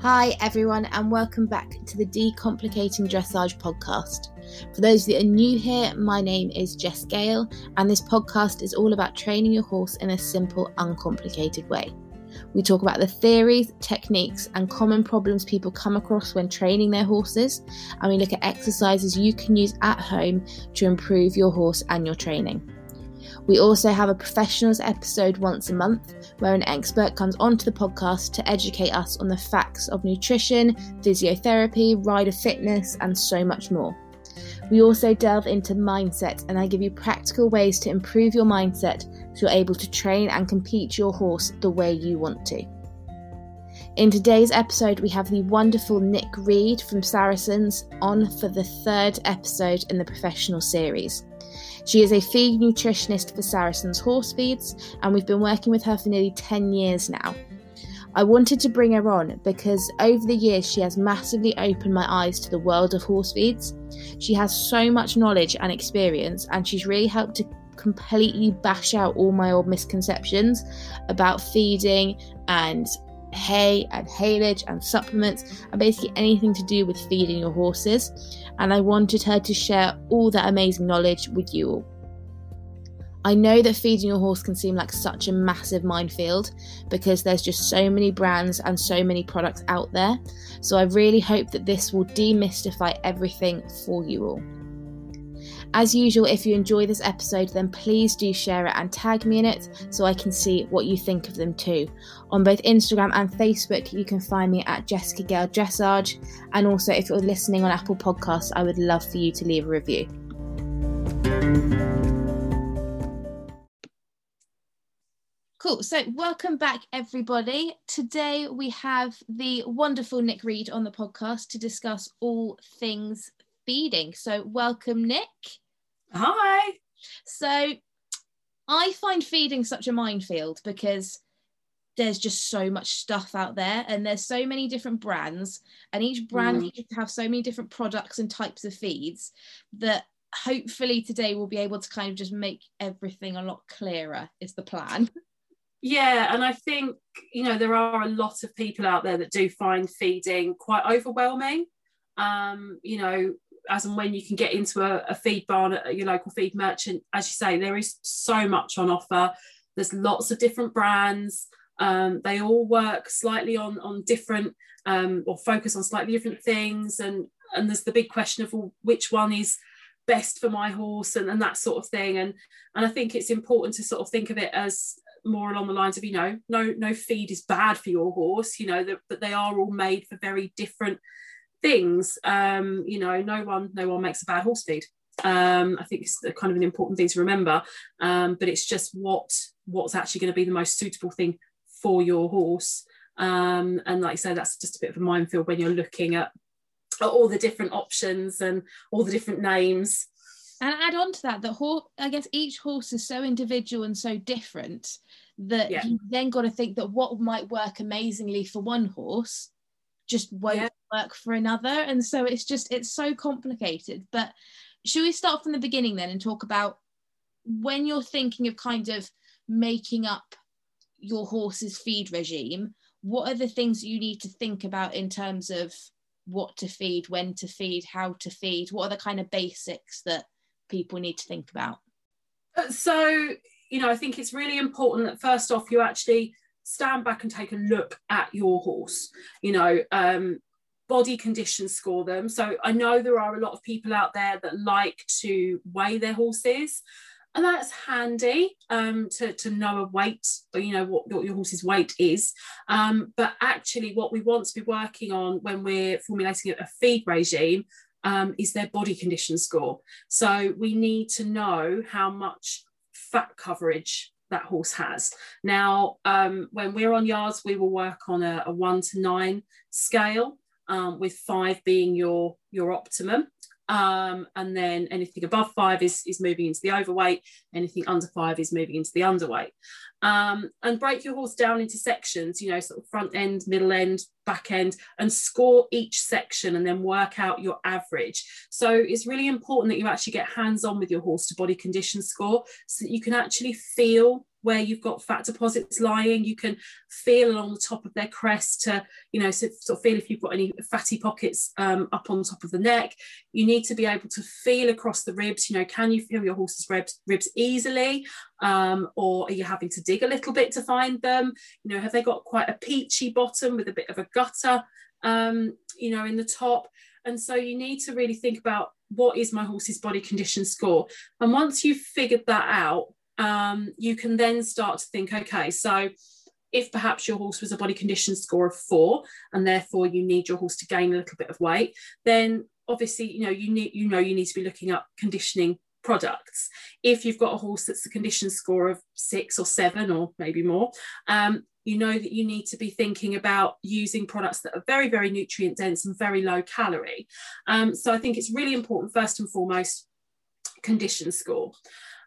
Hi, everyone, and welcome back to the Decomplicating Dressage podcast. For those that are new here, my name is Jess Gale, and this podcast is all about training your horse in a simple, uncomplicated way. We talk about the theories, techniques, and common problems people come across when training their horses, and we look at exercises you can use at home to improve your horse and your training. We also have a professionals episode once a month where an expert comes onto the podcast to educate us on the facts of nutrition, physiotherapy, rider fitness, and so much more. We also delve into mindset and I give you practical ways to improve your mindset so you're able to train and compete your horse the way you want to. In today's episode, we have the wonderful Nic Read from Saracens on for the third episode in the professional series. She is a feed nutritionist for Saracens Horse Feeds, and we've been working with her for nearly 10 years now. I wanted to bring her on because over the years she has massively opened my eyes to the world of horse feeds. She has so much knowledge and experience, and she's really helped to completely bash out all my old misconceptions about feeding and hay and haylage and supplements and basically anything to do with feeding your horses. And I wanted her to share all that amazing knowledge with you all. I know that feeding your horse can seem like such a massive minefield because there's just so many brands and so many products out there. So I really hope that this will demystify everything for you all. As usual, if you enjoy this episode, then please do share it and tag me in it so I can see what you think of them too. On both Instagram and Facebook, you can find me at Jessica Gale Dressage. And also, if you're listening on Apple Podcasts, I would love for you to leave a review. Cool. So, welcome back, everybody. Today we have the wonderful Nic Read on the podcast to discuss all things feeding. So, welcome, Nic. Hi. So, I find feeding such a minefield because there's just so much stuff out there and there's so many different brands and each brand Mm. needs to have so many different products and types of feeds that hopefully today we'll be able to kind of just make everything a lot clearer is the plan Yeah, and I think you know there are a lot of people out there that do find feeding quite overwhelming. Um, you know, as and when you can get into a, a feed barn at your local feed merchant, as you say, there is so much on offer. There's lots of different brands. Um, they all work slightly on on different um, or focus on slightly different things, and and there's the big question of well, which one is best for my horse and, and that sort of thing. And and I think it's important to sort of think of it as more along the lines of you know no no feed is bad for your horse you know that, that they are all made for very different things um you know no one no one makes a bad horse feed Um, I think it's kind of an important thing to remember, um, but it's just what what's actually going to be the most suitable thing for your horse. Um, and like I said, that's just a bit of a minefield when you're looking at, at all the different options and all the different names. And add on to that, that horse, I guess each horse is so individual and so different that yeah. you then got to think that what might work amazingly for one horse just won't yeah. Work for another. And so it's just, it's so complicated. But should we start from the beginning then and talk about when you're thinking of kind of making up your horse's feed regime, what are the things you need to think about in terms of what to feed, when to feed, how to feed? What are the kind of basics that people need to think about? Uh, so, you know, I think it's really important that first off, you actually stand back and take a look at your horse. You know, um, body condition score them. So I know there are a lot of people out there that like to weigh their horses. And that's handy um, to, to know a weight, you know, what, what your horse's weight is. Um, but actually, what we want to be working on when we're formulating a feed regime um, is their body condition score. So we need to know how much fat coverage that horse has. Now, um, when we're on yards, we will work on a, a one to nine scale um, with five being your, your optimum. Um, and then anything above five is, is moving into the overweight, anything under five is moving into the underweight. Um, and break your horse down into sections, you know, sort of front end, middle end, back end, and score each section and then work out your average. So it's really important that you actually get hands on with your horse to body condition score so that you can actually feel where you've got fat deposits lying. You can feel along the top of their crest to, you know, sort of feel if you've got any fatty pockets um, up on top of the neck. You need to be able to feel across the ribs. You know, can you feel your horse's ribs, ribs easily? Um, or are you having to dig a little bit to find them? You know, have they got quite a peachy bottom with a bit of a gutter, um, you know, in the top? And so you need to really think about what is my horse's body condition score. And once you've figured that out, um, you can then start to think, okay, so if perhaps your horse was a body condition score of four, and therefore you need your horse to gain a little bit of weight, then obviously you know you need you know you need to be looking up conditioning products. If you've got a horse that's a condition score of six or seven or maybe more, um, you know that you need to be thinking about using products that are very, very nutrient dense and very low calorie. Um, so I think it's really important, first and foremost, condition score.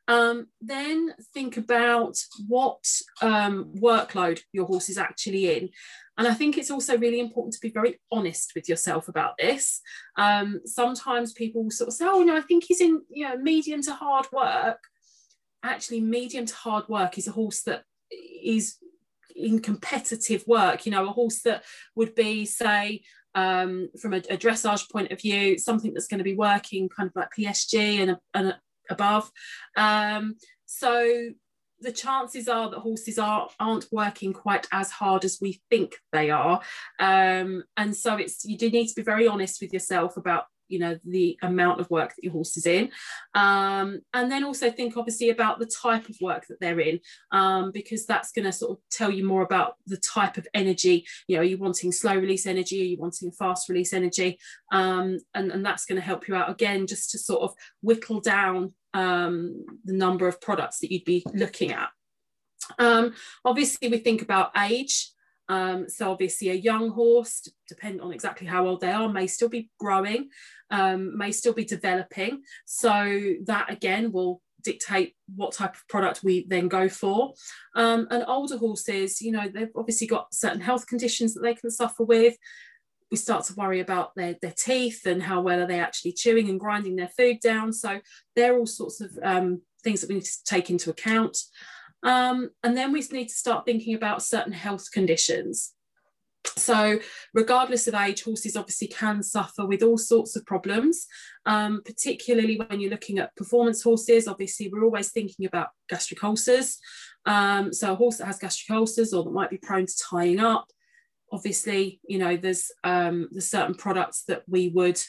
Um, then think about what um, workload your horse is actually in. And I think it's also really important to be very honest with yourself about this. Um, sometimes people sort of say, oh, no, I think he's in you know, medium to hard work. Actually, medium to hard work is a horse that is in competitive work, you know, a horse that would be, say, um, from a, a, dressage point of view, something that's going to be working kind of like PSG and, and above. Um, so the chances are that horses are aren't working quite as hard as we think they are. Um, and so it's you do need to be very honest with yourself about you know the amount of work that your horse is in. Um, and then also think obviously about the type of work that they're in um, because that's going to sort of tell you more about the type of energy. You know are you wanting slow release energy? Are you wanting fast release energy? Um, and, and that's going to help you out again just to sort of whittle down um, the number of products that you'd be looking at. Um, obviously, we think about age. Um, so obviously, a young horse, depending on exactly how old they are, may still be growing, um, may still be developing. So that again will dictate what type of product we then go for. Um, and older horses, you know, they've obviously got certain health conditions that they can suffer with we start to worry about their, their teeth and how well are they actually chewing and grinding their food down. So they're all sorts of um, things that we need to take into account. Um, and then we need to start thinking about certain health conditions. So, regardless of age, horses obviously can suffer with all sorts of problems, um, particularly when you're looking at performance horses. Obviously, we're always thinking about gastric ulcers. Um, so, a horse that has gastric ulcers or that might be prone to tying up, obviously, you know, there's um, there's certain products that we would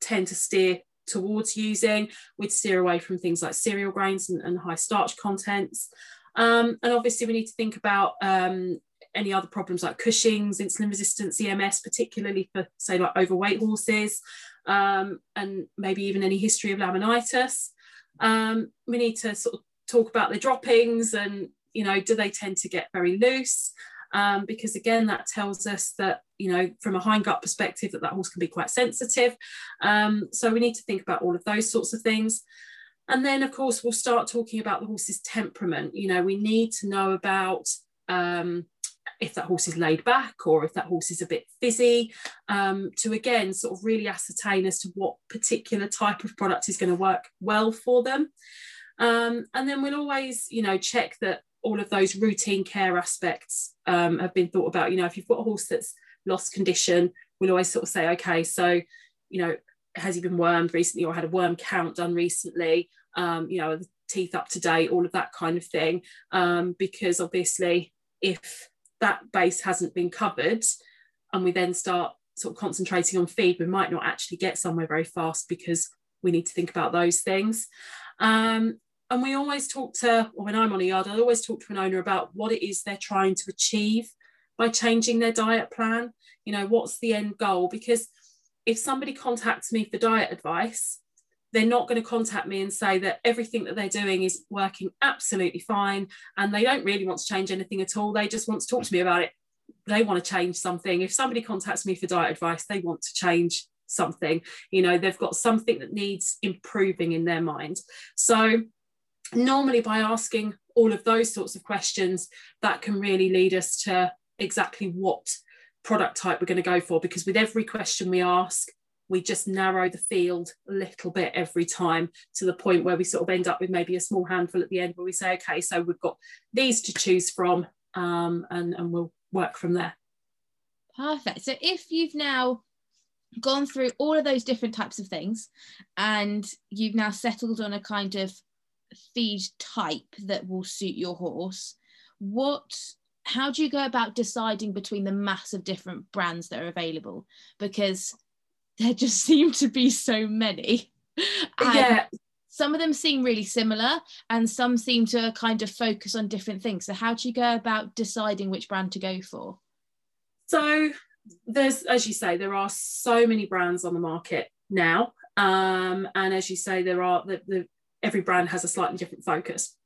tend to steer towards using. We'd steer away from things like cereal grains and, and high starch contents. Um, and obviously, we need to think about um, any other problems like Cushing's, insulin resistance, EMS, particularly for say like overweight horses. um, and maybe even any history of laminitis. Um, we need to sort of talk about the droppings and, you know, do they tend to get very loose? Um, because again, that tells us that, you know, from a hindgut perspective, that that horse can be quite sensitive. Um, so we need to think about all of those sorts of things. And then, of course, we'll start talking about the horse's temperament. You know, we need to know about um, if that horse is laid back or if that horse is a bit fizzy, um, to again sort of really ascertain as to what particular type of product is going to work well for them. Um, and then we'll always, you know, check that all of those routine care aspects um, have been thought about. You know, if you've got a horse that's lost condition, we'll always sort of say, okay, so, you know, has he been wormed recently or had a worm count done recently? Um, you know, the teeth up to date, all of that kind of thing. Um, because obviously, if that base hasn't been covered and we then start sort of concentrating on feed, we might not actually get somewhere very fast because we need to think about those things. Um, and we always talk to, or when I'm on a yard, I always talk to an owner about what it is they're trying to achieve by changing their diet plan. You know, what's the end goal? Because if somebody contacts me for diet advice, they're not going to contact me and say that everything that they're doing is working absolutely fine and they don't really want to change anything at all. They just want to talk to me about it. They want to change something. If somebody contacts me for diet advice, they want to change something. You know, they've got something that needs improving in their mind. So, normally, by asking all of those sorts of questions, that can really lead us to exactly what product type we're going to go for. Because with every question we ask, we just narrow the field a little bit every time to the point where we sort of end up with maybe a small handful at the end where we say, okay, so we've got these to choose from um, and, and we'll work from there. Perfect. So if you've now gone through all of those different types of things and you've now settled on a kind of feed type that will suit your horse, what how do you go about deciding between the mass of different brands that are available? Because there just seem to be so many. yeah. Some of them seem really similar, and some seem to kind of focus on different things. So, how do you go about deciding which brand to go for? So, there's, as you say, there are so many brands on the market now. Um, and as you say, there are the, the every brand has a slightly different focus.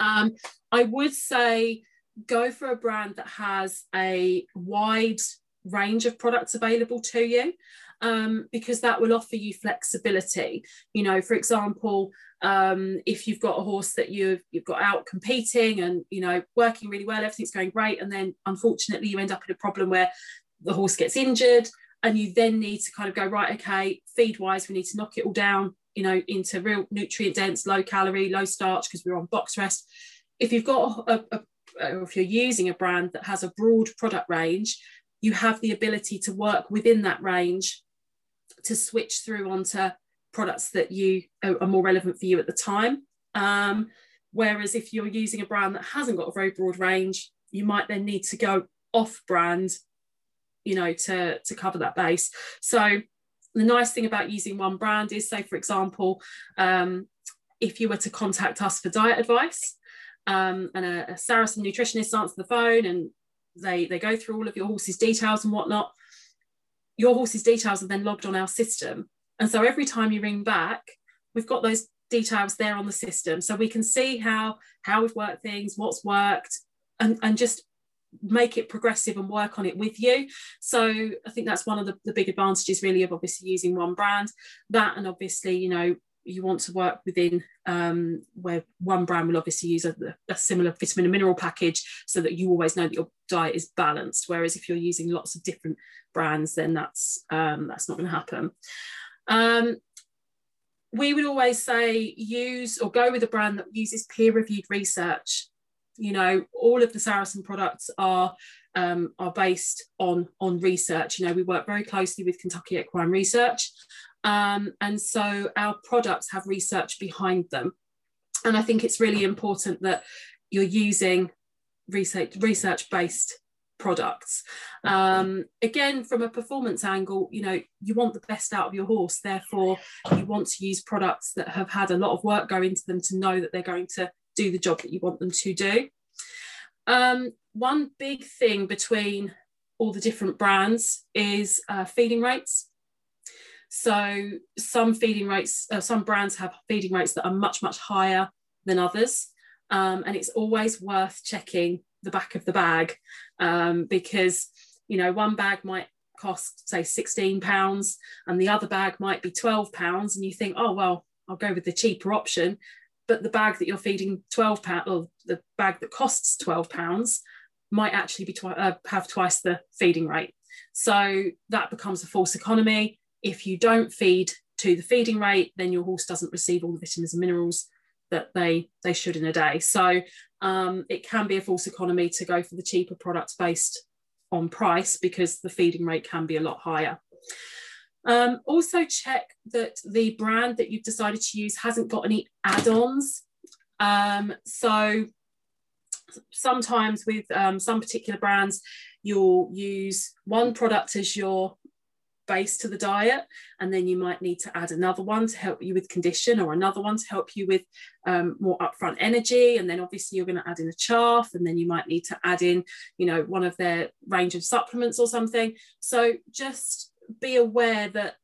Um, I would say go for a brand that has a wide range of products available to you um, because that will offer you flexibility. You know, for example, um, if you've got a horse that you've you've got out competing and you know working really well, everything's going great, and then unfortunately you end up in a problem where the horse gets injured, and you then need to kind of go right, okay, feed wise, we need to knock it all down, you know, into real nutrient dense, low calorie, low starch because we're on box rest. If you've got a, a, or if you're using a brand that has a broad product range, you have the ability to work within that range to switch through onto products that you are more relevant for you at the time. Um, whereas if you're using a brand that hasn't got a very broad range, you might then need to go off brand, you know, to, to cover that base. So the nice thing about using one brand is, say, for example, um, if you were to contact us for diet advice, um, and a, a Saracen nutritionist answers the phone and they they go through all of your horse's details and whatnot your horse's details are then logged on our system. And so every time you ring back, we've got those details there on the system. So we can see how, how we've worked things, what's worked, and, and just make it progressive and work on it with you. So I think that's one of the, the big advantages really of obviously using one brand. That and obviously, you know, you want to work within um, where one brand will obviously use a, a, similar vitamin and mineral package so that you always know that your diet is balanced. Whereas if you're using lots of different brands, then that's um, that's not going to happen. Um, we would always say use or go with a brand that uses peer-reviewed research. You know, all of the Saracen products are um, are based on on research. You know, we work very closely with Kentucky Equine Research, um, and so our products have research behind them. And I think it's really important that you're using research research based products. Um, again, from a performance angle, you know, you want the best out of your horse. Therefore, you want to use products that have had a lot of work go into them to know that they're going to do the job that you want them to do. Um, one big thing between all the different brands is uh, feeding rates. So some feeding rates, uh, some brands have feeding rates that are much, much higher than others. Um, and it's always worth checking the back of the bag um, because, you know, one bag might cost, say, 16 pounds and the other bag might be 12 pounds. And you think, oh, well, I'll go with the cheaper option. But the bag that you're feeding 12 pounds or the bag that costs 12 pounds might actually be twi- uh, have twice the feeding rate. So that becomes a false economy. If you don't feed to the feeding rate, then your horse doesn't receive all the vitamins and minerals that they they should in a day. So um, it can be a false economy to go for the cheaper products based on price because the feeding rate can be a lot higher. Um, also check that the brand that you've decided to use hasn't got any add-ons. Um, so sometimes with um, some particular brands, you'll use one product as your base to the diet and then you might need to add another one to help you with condition or another one to help you with um, more upfront energy and then obviously you're going to add in a chaff and then you might need to add in you know one of their range of supplements or something so just be aware that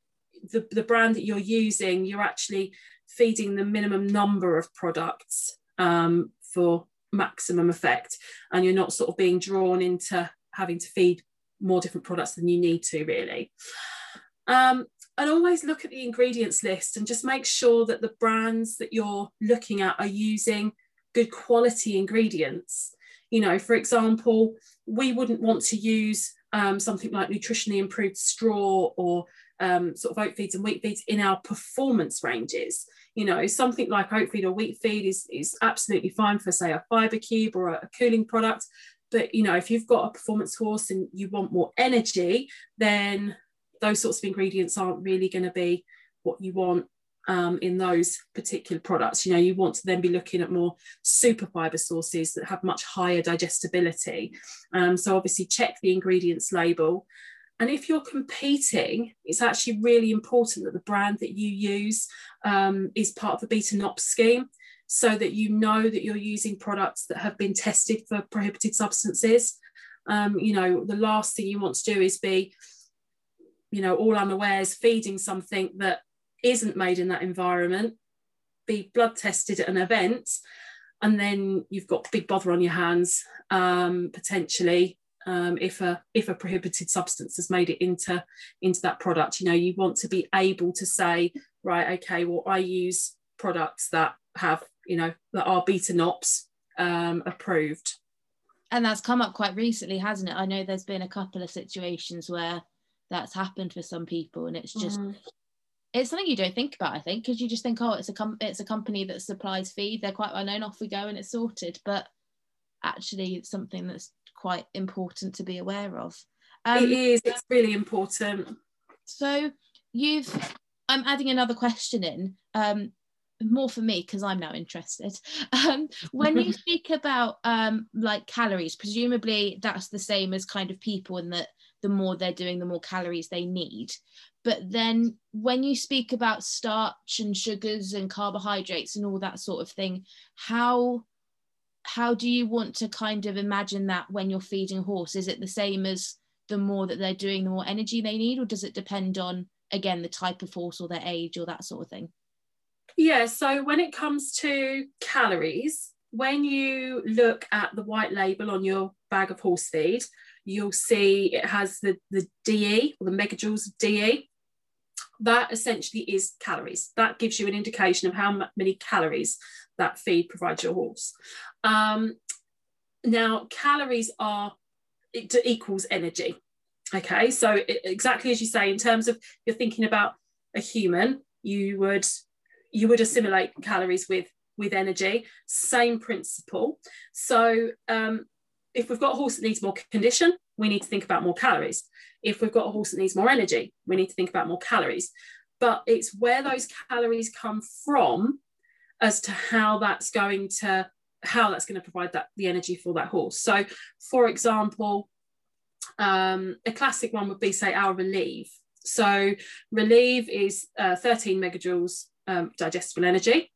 the, the brand that you're using you're actually feeding the minimum number of products um, for maximum effect. And you're not sort of being drawn into having to feed more different products than you need to really. Um, and always look at the ingredients list and just make sure that the brands that you're looking at are using good quality ingredients. You know for example we wouldn't want to use um, something like nutritionally improved straw or um, sort of oat feeds and wheat feeds in our performance ranges. You know, something like oat feed or wheat feed is, is absolutely fine for, say, a fiber cube or a, a cooling product. But, you know, if you've got a performance horse and you want more energy, then those sorts of ingredients aren't really going to be what you want um, in those particular products. You know, you want to then be looking at more super fiber sources that have much higher digestibility. Um, so obviously check the ingredients label. And if you're competing, it's actually really important that the brand that you use um, is part of the Beta NOPS scheme so that you know that you're using products that have been tested for prohibited substances. Um, you know, the last thing you want to do is be, you know, all unawares feeding something that isn't made in that environment, be blood tested at an event, and then you've got big bother on your hands um, potentially um, if a if a prohibited substance has made it into into that product. You know, you want to be able to say, right, okay, well, I use products that have you know that are beta nops um, approved. And that's come up quite recently, hasn't it? I know there's been a couple of situations where that's happened for some people, and it's just mm it's something you don't think about, I think, because you just think, oh, it's a com- it's a company that supplies feed. They're quite well known. Off we go, and it's sorted. But actually, it's something that's quite important to be aware of. Um, it is. It's really important. So you've. I'm adding another question in. Um, more for me because I'm now interested. Um, when you speak about um, like calories, presumably that's the same as kind of people in that the more they're doing, the more calories they need. But then when you speak about starch and sugars and carbohydrates and all that sort of thing, how how do you want to kind of imagine that when you're feeding a horse? Is it the same as the more that they're doing, the more energy they need, or does it depend on again the type of horse or their age or that sort of thing? Yeah, so when it comes to calories, when you look at the white label on your bag of horse feed, you'll see it has the, the DE or the megajoules of DE. That essentially is calories. That gives you an indication of how many calories that feed provides your horse. Um, now, calories are it equals energy. Okay, so it, exactly as you say, in terms of you're thinking about a human, you would you would assimilate calories with with energy. Same principle. So um, if we've got a horse that needs more condition, we need to think about more calories. If we've got a horse that needs more energy, we need to think about more calories. But it's where those calories come from as to how that's going to how that's going to provide that the energy for that horse. So, for example, um, a classic one would be say our Re-Leve. So Re-Leve is uh, 13 megajoules um, digestible energy,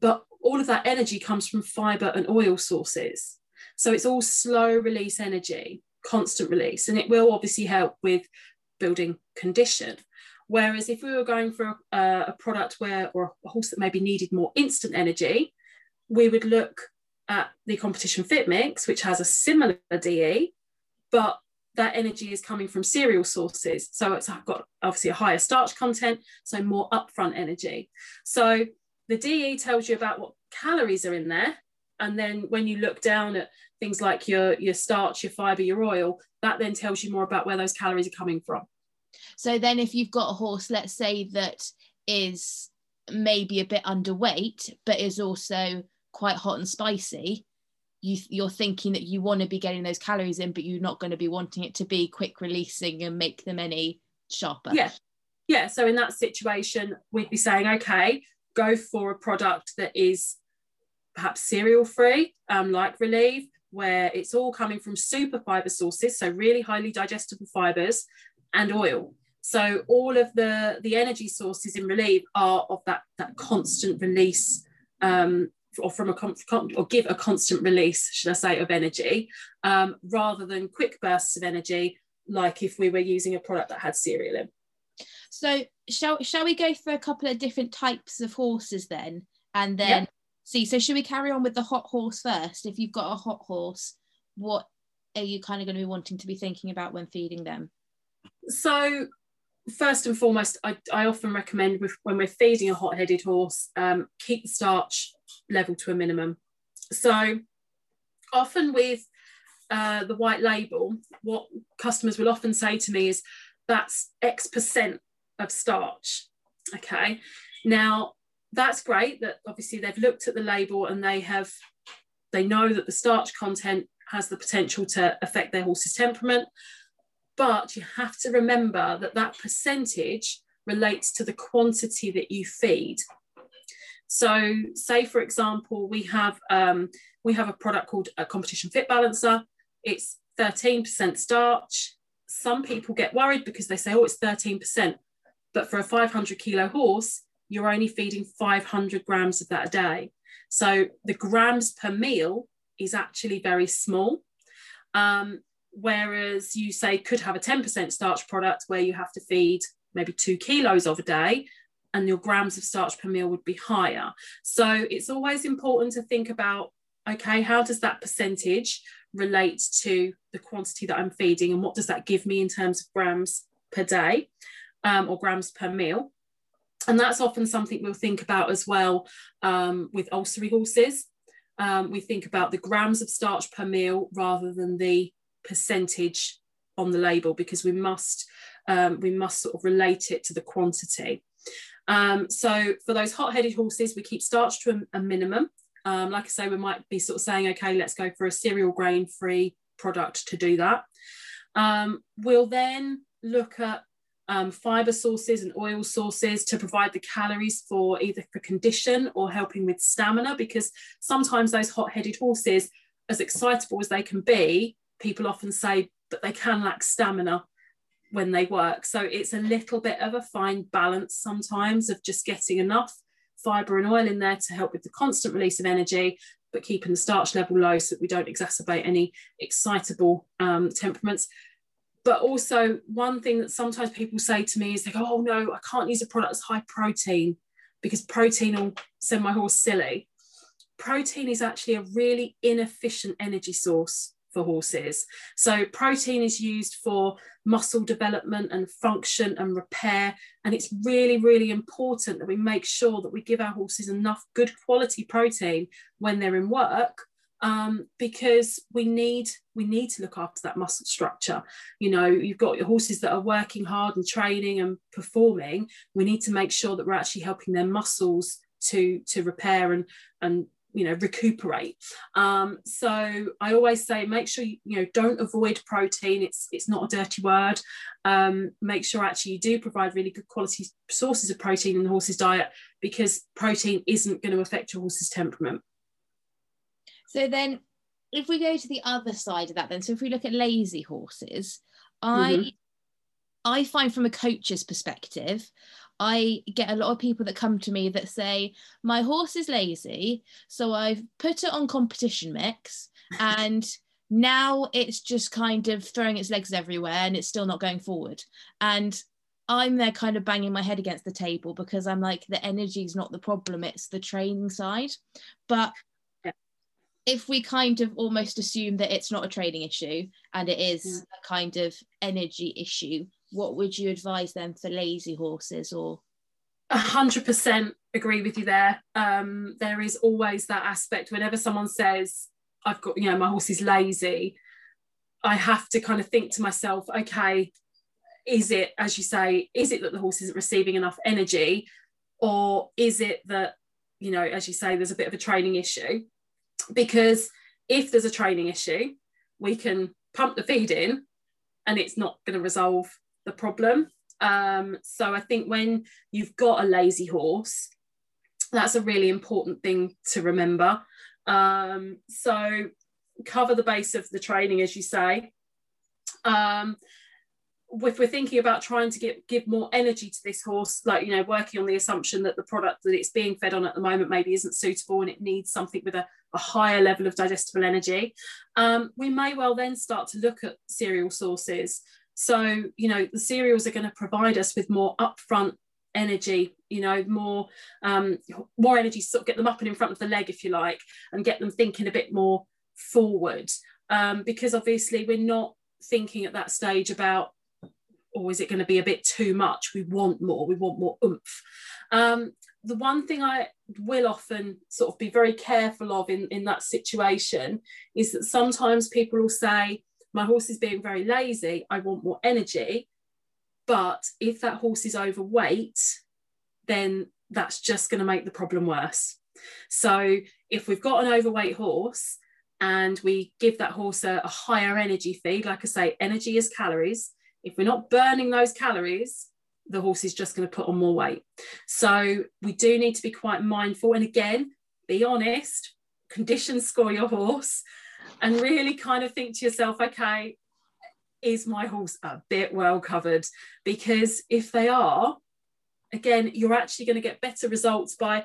but all of that energy comes from fiber and oil sources. So it's all slow release energy, constant release, and it will obviously help with building condition. Whereas if we were going for a, a product where, or a horse that maybe needed more instant energy, we would look at the competition fit mix, which has a similar DE, but that energy is coming from cereal sources. So it's got obviously a higher starch content, so more upfront energy. So the DE tells you about what calories are in there. And then when you look down at things like your, your starch, your fiber, your oil, that then tells you more about where those calories are coming from. So then if you've got a horse, let's say that is maybe a bit underweight, but is also quite hot and spicy, you you're thinking that you want to be getting those calories in, but you're not going to be wanting it to be quick releasing and make them any sharper. Yeah. Yeah. So in that situation, we'd be saying, okay, go for a product that is perhaps cereal free, um, like Re-Leve, where it's all coming from super fiber sources, so really highly digestible fibers and oil. So all of the the energy sources in Re-Leve are of that that constant release um, or from a con- or give a constant release, should I say, of energy, um, rather than quick bursts of energy, like if we were using a product that had cereal in. So shall shall we go for a couple of different types of horses then, and then see? So should we carry on with the hot horse first? If you've got a hot horse, what are you kind of going to be wanting to be thinking about when feeding them? So first and foremost, I, I often recommend when we're feeding a hot-headed horse, um, keep the starch level to a minimum. So often with uh, the white label, what customers will often say to me is that's X percent of starch. Okay. Now that's great that obviously they've looked at the label and they have they know that the starch content has the potential to affect their horse's temperament. But you have to remember that that percentage relates to the quantity that you feed. So, say for example, we have um, we have a product called a competition fit balancer. It's 13% starch. Some people get worried because they say, oh, it's 13%. But for a 500 kilo horse, you're only feeding 500 grams of that a day. So the grams per meal is actually very small. Um, whereas you say could have a 10% starch product where you have to feed maybe two kilos of a day and your grams of starch per meal would be higher. So it's always important to think about okay, how does that percentage relate to the quantity that I'm feeding and what does that give me in terms of grams per day um, or grams per meal? And that's often something we'll think about as well um, with ulcery horses. Um, we think about the grams of starch per meal rather than the percentage on the label because we must um, we must sort of relate it to the quantity. Um, so for those hot-headed horses, we keep starch to a, a minimum. Um, like I say, we might be sort of saying, okay, let's go for a cereal grain-free product to do that. Um, we'll then look at um, fiber sources and oil sources to provide the calories for either for condition or helping with stamina, because sometimes those hot-headed horses, as excitable as they can be, people often say that they can lack stamina when they work. So it's a little bit of a fine balance sometimes of just getting enough fiber and oil in there to help with the constant release of energy, but keeping the starch level low so that we don't exacerbate any excitable um, temperaments. But also, one thing that sometimes people say to me is they go, Oh, no, I can't use a product that's high protein because protein will send my horse silly. Protein is actually a really inefficient energy source for horses. So protein is used for muscle development and function and repair. And it's really, really important that we make sure that we give our horses enough good quality protein when they're in work. Um, because we need we need to look after that muscle structure. You know, you've got your horses that are working hard and training and performing. We need to make sure that we're actually helping their muscles to to repair and and you know recuperate um, so i always say make sure you, you know don't avoid protein it's it's not a dirty word um, make sure actually you do provide really good quality sources of protein in the horse's diet because protein isn't going to affect your horse's temperament so then if we go to the other side of that then so if we look at lazy horses i mm-hmm. i find from a coach's perspective I get a lot of people that come to me that say, My horse is lazy, so I've put it on competition mix and now it's just kind of throwing its legs everywhere and it's still not going forward. And I'm there kind of banging my head against the table because I'm like, the energy is not the problem, it's the training side. But. If we kind of almost assume that it's not a training issue and it is a kind of energy issue, what would you advise them for lazy horses or A hundred percent agree with you there. Um, there is always that aspect whenever someone says, I've got, you know, my horse is lazy, I have to kind of think to myself, okay, is it, as you say, is it that the horse isn't receiving enough energy? Or is it that, you know, as you say, there's a bit of a training issue? Because if there's a training issue, we can pump the feed in and it's not going to resolve the problem. Um, so I think when you've got a lazy horse, that's a really important thing to remember. Um, so cover the base of the training, as you say. Um, if we're thinking about trying to get give more energy to this horse, like you know, working on the assumption that the product that it's being fed on at the moment maybe isn't suitable and it needs something with a, a higher level of digestible energy, um, we may well then start to look at cereal sources. So you know, the cereals are going to provide us with more upfront energy you know more um more energy sort of get them up and in front of the leg if you like and get them thinking a bit more forward um because obviously we're not thinking at that stage about or is it going to be a bit too much we want more we want more oomph um the one thing i will often sort of be very careful of in in that situation is that sometimes people will say my horse is being very lazy i want more energy but if that horse is overweight, then that's just going to make the problem worse. So if we've got an overweight horse and we give that horse a, a higher energy feed, like I say, energy is calories. If we're not burning those calories, the horse is just going to put on more weight. So we do need to be quite mindful. And again, be honest, condition score your horse and really kind of think to yourself, okay, is my horse a bit well covered? Because if they are, again, you're actually going to get better results by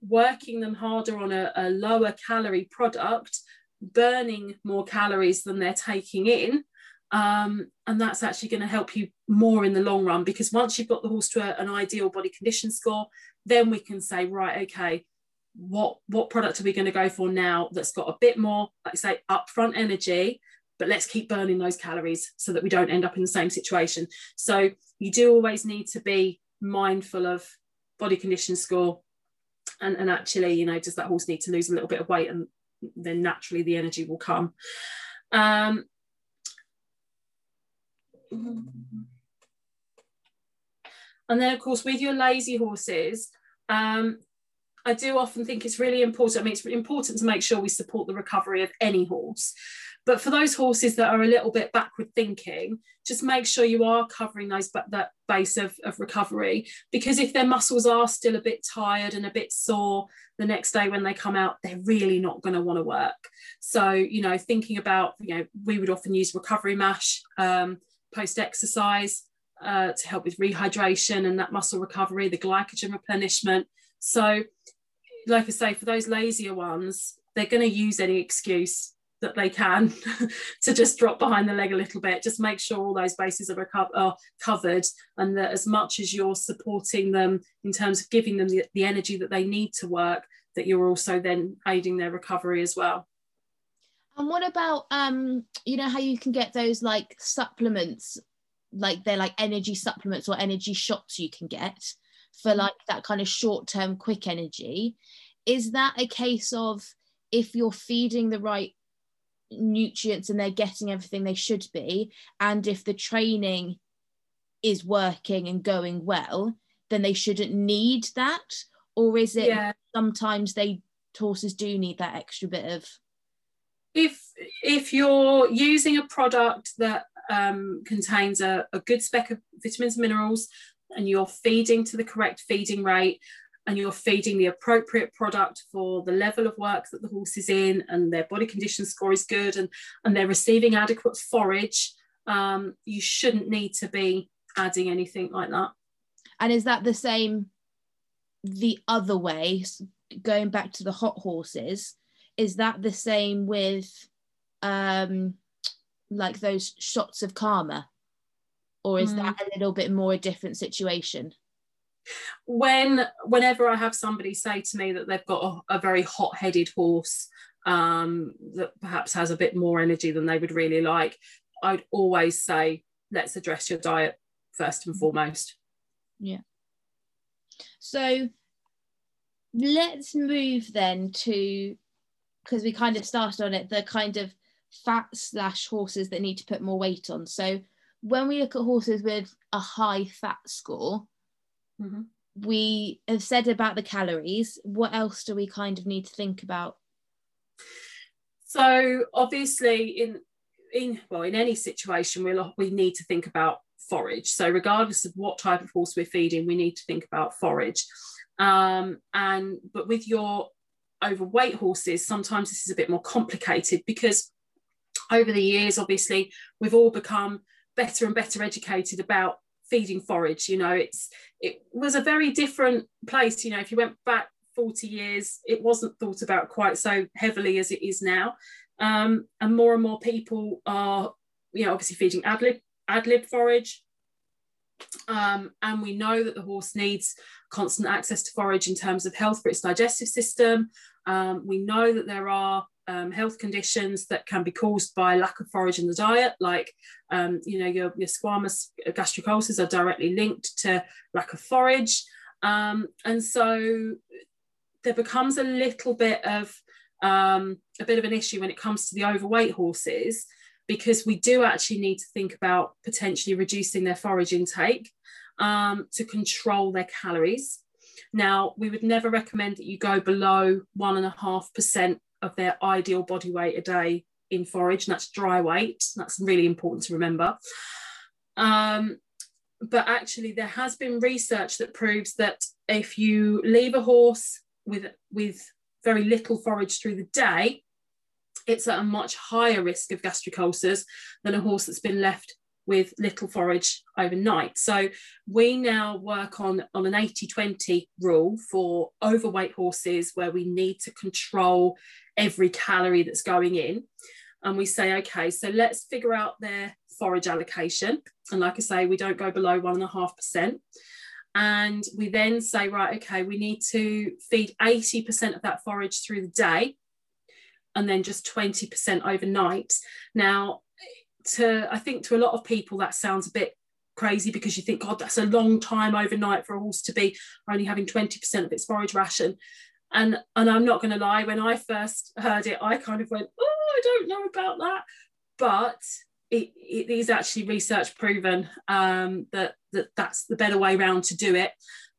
working them harder on a, a lower calorie product, burning more calories than they're taking in. Um, and that's actually going to help you more in the long run because once you've got the horse to a, an ideal body condition score, then we can say, right, okay, what what product are we going to go for now that's got a bit more, like I say, upfront energy, but let's keep burning those calories so that we don't end up in the same situation. So you do always need to be mindful of body condition score and, and actually, you know, does that horse need to lose a little bit of weight and then naturally the energy will come. Um, and then of course with your lazy horses, um, I do often think it's really important. I mean, it's important to make sure we support the recovery of any horse. But for those horses that are a little bit backward thinking, just make sure you are covering those that base of, of recovery. Because if their muscles are still a bit tired and a bit sore the next day when they come out, they're really not going to want to work. So, you know, thinking about, you know, we would often use recovery mash um, post exercise uh, to help with rehydration and that muscle recovery, the glycogen replenishment. So, like I say, for those lazier ones, they're going to use any excuse that they can to just drop behind the leg a little bit. Just make sure all those bases are, are covered, and that as much as you're supporting them in terms of giving them the, the energy that they need to work, that you're also then aiding their recovery as well. And what about um, you know how you can get those like supplements, like they're like energy supplements or energy shots you can get for like that kind of short-term quick energy. Is that a case of if you're feeding the right nutrients and they're getting everything they should be, and if the training is working and going well, then they shouldn't need that? Or is it Yeah. sometimes they horses do need that extra bit of if if you're using a product that um, contains a, a good spec of vitamins and minerals and you're feeding to the correct feeding rate and you're feeding the appropriate product for the level of work that the horse is in and their body condition score is good and, and they're receiving adequate forage um, you shouldn't need to be adding anything like that. And is that the same the other way going back to the hot horses is that the same with um like those shots of calmer or is mm. that a little bit more a different situation? When whenever I have somebody say to me that they've got a, a very hot-headed horse um, that perhaps has a bit more energy than they would really like, I'd always say, let's address your diet first and foremost. Yeah. So let's move then to because we kind of started on it the kind of fat slash horses that need to put more weight on. So when we look at horses with a high fat score, mm-hmm. we have said about the calories. What else do we kind of need to think about? So obviously, in in well, in any situation, we we'll, we need to think about forage. So regardless of what type of horse we're feeding, we need to think about forage. Um, and but with your overweight horses, sometimes this is a bit more complicated because over the years, obviously, we've all become better and better educated about feeding forage. You know, it's it was a very different place. You know, if you went back 40 years, it wasn't thought about quite so heavily as it is now. Um, and more and more people are, you know, obviously feeding ad lib, ad lib forage. Um, and we know that the horse needs constant access to forage in terms of health for its digestive system. Um, we know that there are um, health conditions that can be caused by lack of forage in the diet, like um, you know your, your squamous gastric ulcers are directly linked to lack of forage, um, and so there becomes a little bit of um, a bit of an issue when it comes to the overweight horses because we do actually need to think about potentially reducing their forage intake um, to control their calories. Now, we would never recommend that you go below one and a half percent of their ideal body weight a day in forage, and that's dry weight. That's really important to remember. Um, but actually, there has been research that proves that if you leave a horse with with very little forage through the day, it's at a much higher risk of gastric ulcers than a horse that's been left with little forage overnight. So we now work on, on an 80-20 rule for overweight horses where we need to control every calorie that's going in. And we say, okay, so let's figure out their forage allocation. And like I say, we don't go below one and a half percent. And we then say, right, okay, we need to feed 80% of that forage through the day and then just 20% overnight. Now, to I think to a lot of people that sounds a bit crazy because you think, God, that's a long time overnight for a horse to be only having 20% of its forage ration. And and I'm not going to lie, when I first heard it, I kind of went, oh, I don't know about that. But it, it is actually research proven um, that, that that's the better way around to do it.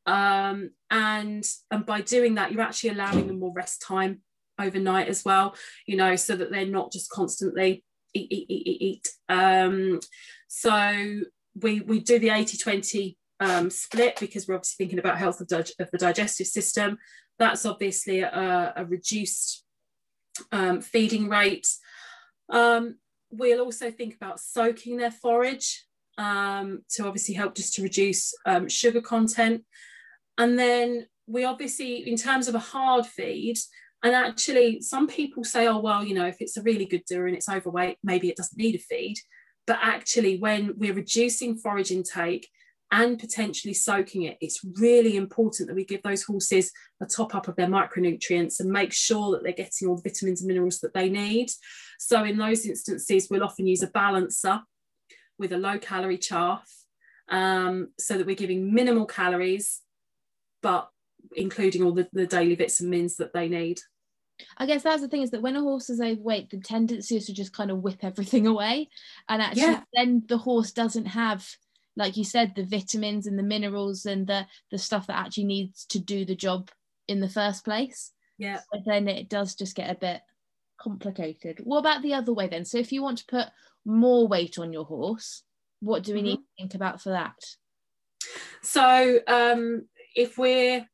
Um, and and by doing that, you're actually allowing them more rest time overnight as well, you know, so that they're not just constantly eat, eat, eat, eat, eat. Um, so we, we do the 80 20 um, split because we're obviously thinking about health of, dig- of the digestive system. That's obviously a, a reduced um, feeding rate. Um, we'll also think about soaking their forage um, to obviously help just to reduce um, sugar content. And then we obviously, in terms of a hard feed, and actually, some people say, oh, well, you know, if it's a really good doer and it's overweight, maybe it doesn't need a feed. But actually, when we're reducing forage intake and potentially soaking it, it's really important that we give those horses a top up of their micronutrients and make sure that they're getting all the vitamins and minerals that they need. So, in those instances, we'll often use a balancer with a low calorie chaff um, so that we're giving minimal calories, but including all the, the daily vitamins that they need. I guess that's the thing is that when a horse is overweight, the tendency is to just kind of whip everything away. And actually, yeah. then the horse doesn't have, like you said, the vitamins and the minerals and the, the stuff that actually needs to do the job in the first place. Yeah. But then it does just get a bit complicated. What about the other way then? So if you want to put more weight on your horse, what do we mm-hmm. need to think about for that? So um, if we're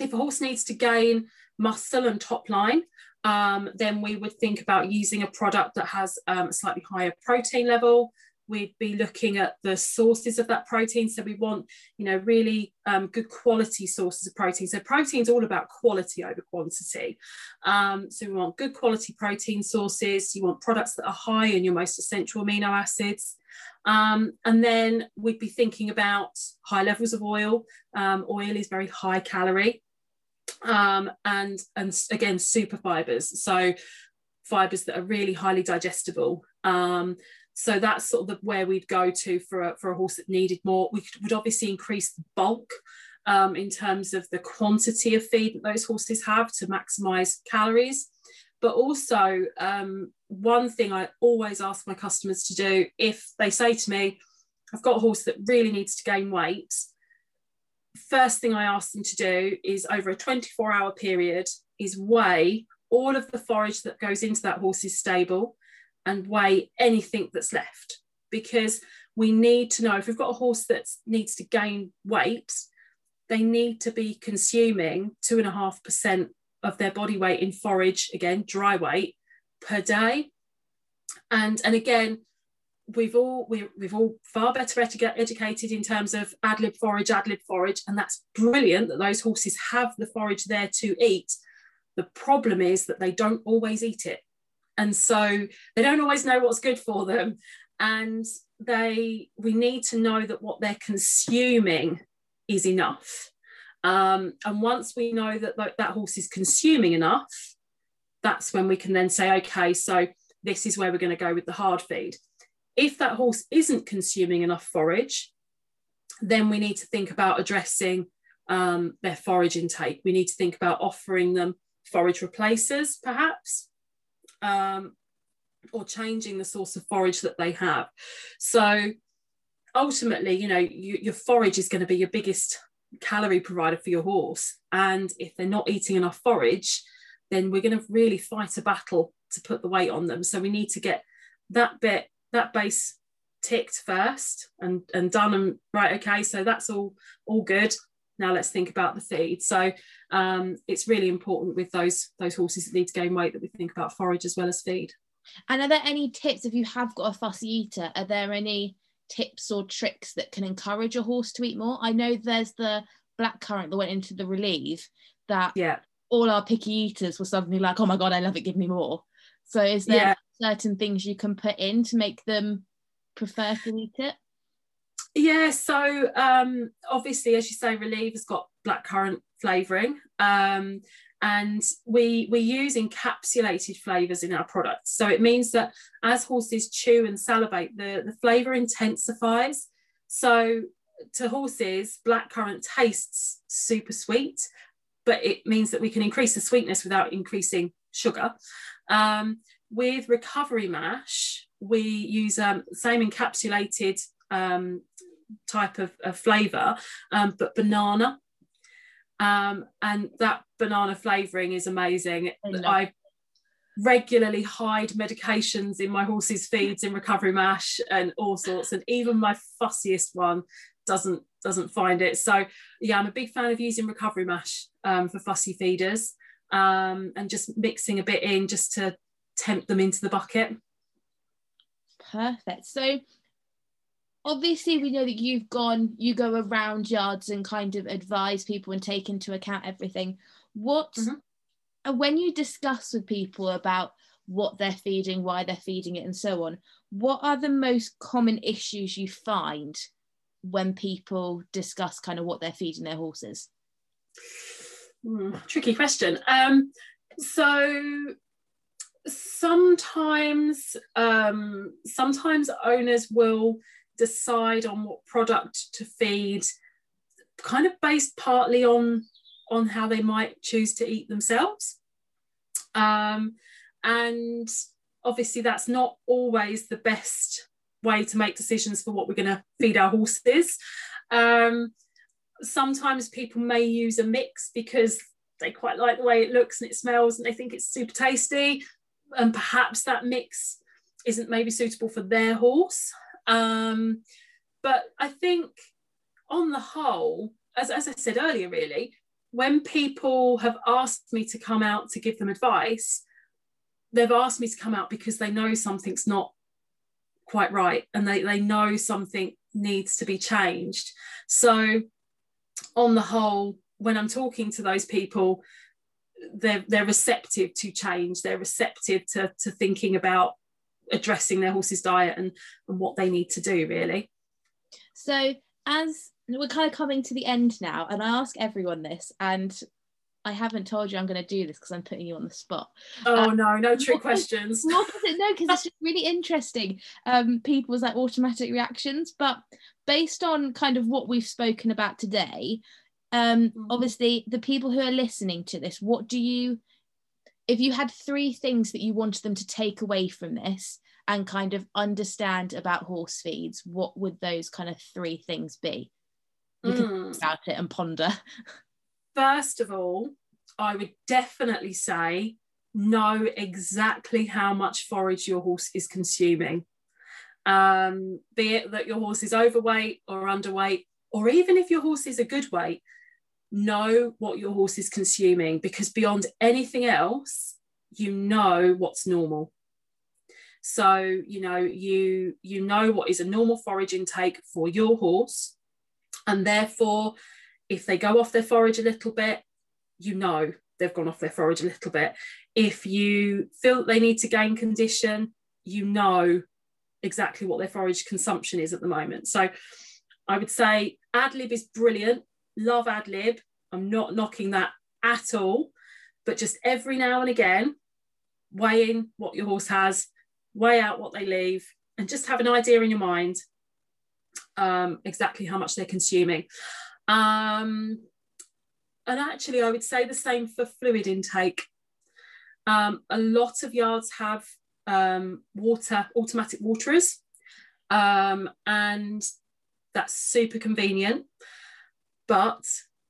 if a horse needs to gain muscle and top line, um, then we would think about using a product that has um, a slightly higher protein level, we'd be looking at the sources of that protein. So we want, you know, really um, good quality sources of protein. So protein is all about quality over quantity. Um, so we want good quality protein sources. You want products that are high in your most essential amino acids. Um, and then we'd be thinking about high levels of oil. Um, oil is very high calorie. Um, and, and again, super fibers. So fibers that are really highly digestible. Um, so that's sort of the, where we'd go to for a, for a horse that needed more. We would obviously increase the bulk um, in terms of the quantity of feed that those horses have to maximize calories. But also, um, one thing I always ask my customers to do if they say to me, I've got a horse that really needs to gain weight, first thing I ask them to do is over a 24 hour period is weigh all of the forage that goes into that horse's stable and weigh anything that's left because we need to know if we've got a horse that needs to gain weight, they need to be consuming two and a half percent of their body weight in forage, again, dry weight per day. And, and again, we've all we, we've all far better educated in terms of ad lib forage, ad lib forage, and that's brilliant that those horses have the forage there to eat. The problem is that they don't always eat it. And so they don't always know what's good for them. And they we need to know that what they're consuming is enough. Um, and once we know that that, that horse is consuming enough that's when we can then say okay so this is where we're going to go with the hard feed if that horse isn't consuming enough forage then we need to think about addressing um, their forage intake we need to think about offering them forage replacers perhaps um, or changing the source of forage that they have. So ultimately, you know, you, your forage is going to be your biggest calorie provider for your horse. And if they're not eating enough forage, then we're going to really fight a battle to put the weight on them. So we need to get that bit, that base ticked first and, and done and right, okay, so that's all all good. Now let's think about the feed. So um, it's really important with those those horses that need to gain weight that we think about forage as well as feed. And are there any tips if you have got a fussy eater are there any tips or tricks that can encourage a horse to eat more? I know there's the black currant that went into the Re-Leve that yeah. all our picky eaters were suddenly like oh my god i love it give me more. So is there yeah. Certain things you can put in to make them prefer to eat it yeah, so um, obviously, as you say, Re-Leve has got blackcurrant flavouring, um, and we we use encapsulated flavours in our products. So it means that as horses chew and salivate, the the flavour intensifies. So to horses, blackcurrant tastes super sweet, but it means that we can increase the sweetness without increasing sugar. Um, with recovery mash, we use um, same encapsulated um, type of, of flavor, um, but banana. Um, and that banana flavoring is amazing. I, I regularly hide medications in my horse's feeds in recovery mash and all sorts, and even my fussiest one doesn't doesn't find it. So yeah, I'm a big fan of using recovery mash um, for fussy feeders um, and just mixing a bit in just to tempt them into the bucket. Perfect. So obviously we know that you've gone you go around yards and kind of advise people and take into account everything what mm-hmm. when you discuss with people about what they're feeding why they're feeding it and so on what are the most common issues you find when people discuss kind of what they're feeding their horses mm, tricky question um, so sometimes um, sometimes owners will decide on what product to feed kind of based partly on on how they might choose to eat themselves. Um, and obviously that's not always the best way to make decisions for what we're going to feed our horses. Um, sometimes people may use a mix because they quite like the way it looks and it smells and they think it's super tasty and perhaps that mix isn't maybe suitable for their horse. Um, but I think on the whole, as, as I said earlier, really, when people have asked me to come out to give them advice, they've asked me to come out because they know something's not quite right and they, they know something needs to be changed. So on the whole when i'm talking to those people they're, they're receptive to change they're receptive to, to thinking about addressing their horse's diet and, and what they need to do really so as we're kind of coming to the end now and i ask everyone this and I haven't told you I'm going to do this because I'm putting you on the spot. Oh um, no, no trick questions. no, because it's just really interesting. Um, people's like automatic reactions, but based on kind of what we've spoken about today, um, mm-hmm. obviously the people who are listening to this, what do you, if you had three things that you wanted them to take away from this and kind of understand about horse feeds, what would those kind of three things be? You mm. can think about it and ponder. first of all, I would definitely say know exactly how much forage your horse is consuming. Um, be it that your horse is overweight or underweight, or even if your horse is a good weight, know what your horse is consuming because beyond anything else, you know what's normal. So you know you you know what is a normal forage intake for your horse, and therefore if they go off their forage a little bit, you know they've gone off their forage a little bit. If you feel they need to gain condition, you know exactly what their forage consumption is at the moment. So I would say AdLib is brilliant. Love ad lib. I'm not knocking that at all, but just every now and again, weigh in what your horse has, weigh out what they leave, and just have an idea in your mind um, exactly how much they're consuming. Um, and actually, I would say the same for fluid intake. Um, a lot of yards have um, water, automatic waterers, um, and that's super convenient. But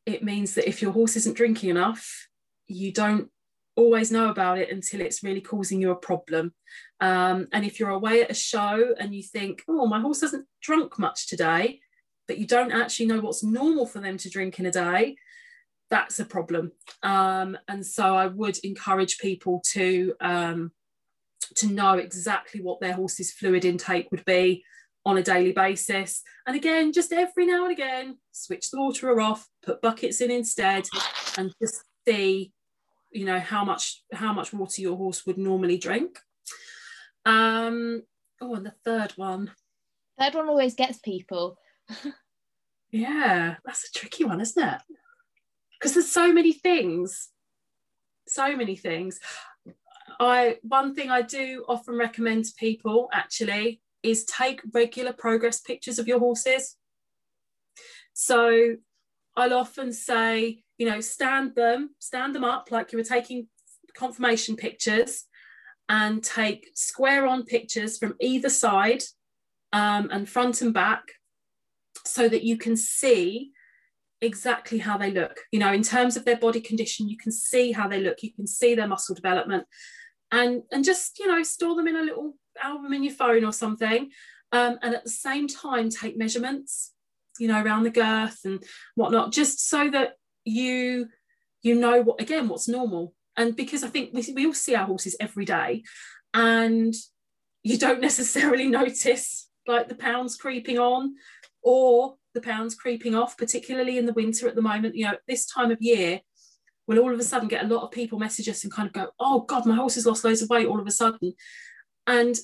it means that if your horse isn't drinking enough, you don't always know about it until it's really causing you a problem. Um, and if you're away at a show and you think, oh, my horse hasn't drunk much today, but you don't actually know what's normal for them to drink in a day, that's a problem. Um, and so I would encourage people to um, to know exactly what their horse's fluid intake would be on a daily basis. And again, just every now and again, switch the waterer off, put buckets in instead, and just see, you know, how much how much water your horse would normally drink. Um, oh, and the third one. Third one always gets people. yeah, that's a tricky one, isn't it? Because there's so many things, so many things. I one thing I do often recommend to people actually is take regular progress pictures of your horses. So I'll often say, you know, stand them, stand them up like you were taking conformation pictures and take square on pictures from either side um, and front and back so that you can see exactly how they look you know in terms of their body condition you can see how they look you can see their muscle development and and just you know store them in a little album in your phone or something um, and at the same time take measurements you know around the girth and whatnot just so that you you know what again what's normal and because i think we, we all see our horses every day and you don't necessarily notice like the pounds creeping on or the pounds creeping off, particularly in the winter at the moment. You know, this time of year, we'll all of a sudden get a lot of people message us and kind of go, oh God, my horse has lost loads of weight all of a sudden. And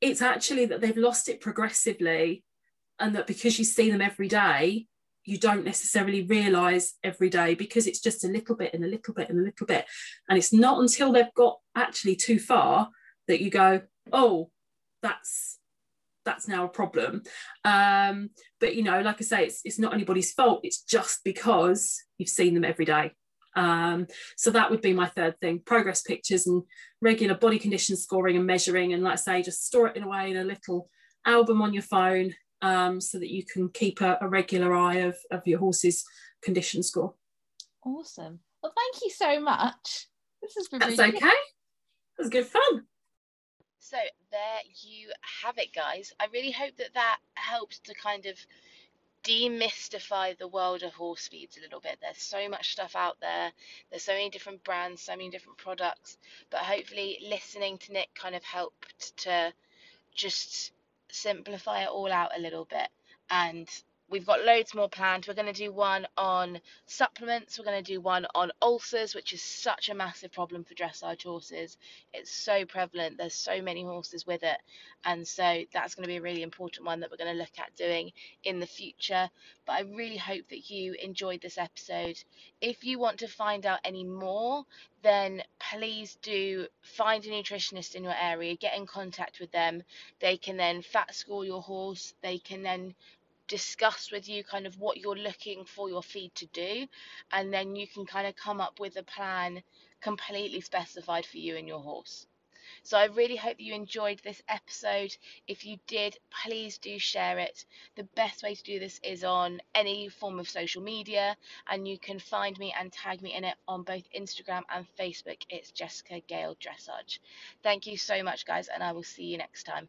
it's actually that they've lost it progressively and that because you see them every day, you don't necessarily realize every day because it's just a little bit and a little bit and a little bit. And it's not until they've got actually too far that you go, oh, that's that's now a problem. Um, but you know, like I say, it's it's not anybody's fault. It's just because you've seen them every day. Um, so that would be my third thing: progress pictures and regular body condition scoring and measuring. And like I say, just store it in a way in a little album on your phone um, so that you can keep a, a regular eye of, of your horse's condition score. Awesome. Well, thank you so much. This has been That's really okay. It was good fun. So there you have it, guys. I really hope that that helps to kind of demystify the world of horse feeds a little bit. There's so much stuff out there. There's so many different brands, so many different products. But hopefully, listening to Nic kind of helped to just simplify it all out a little bit and we've got loads more planned. We're going to do one on supplements. We're going to do one on ulcers, which is such a massive problem for dressage horses. It's so prevalent. There's so many horses with it. And so that's going to be a really important one that we're going to look at doing in the future. But I really hope that you enjoyed this episode. If you want to find out any more, then please do find a nutritionist in your area, get in contact with them. They can then fat score your horse, they can then discuss with you kind of what you're looking for your feed to do and then you can kind of come up with a plan completely specified for you and your horse so I really hope you enjoyed this episode. If you did, please do share it. The best way to do this is on any form of social media, and you can find me and tag me in it on both Instagram and Facebook. It's Jessica Gale Dressage. Thank you so much, guys, and I will see you next time.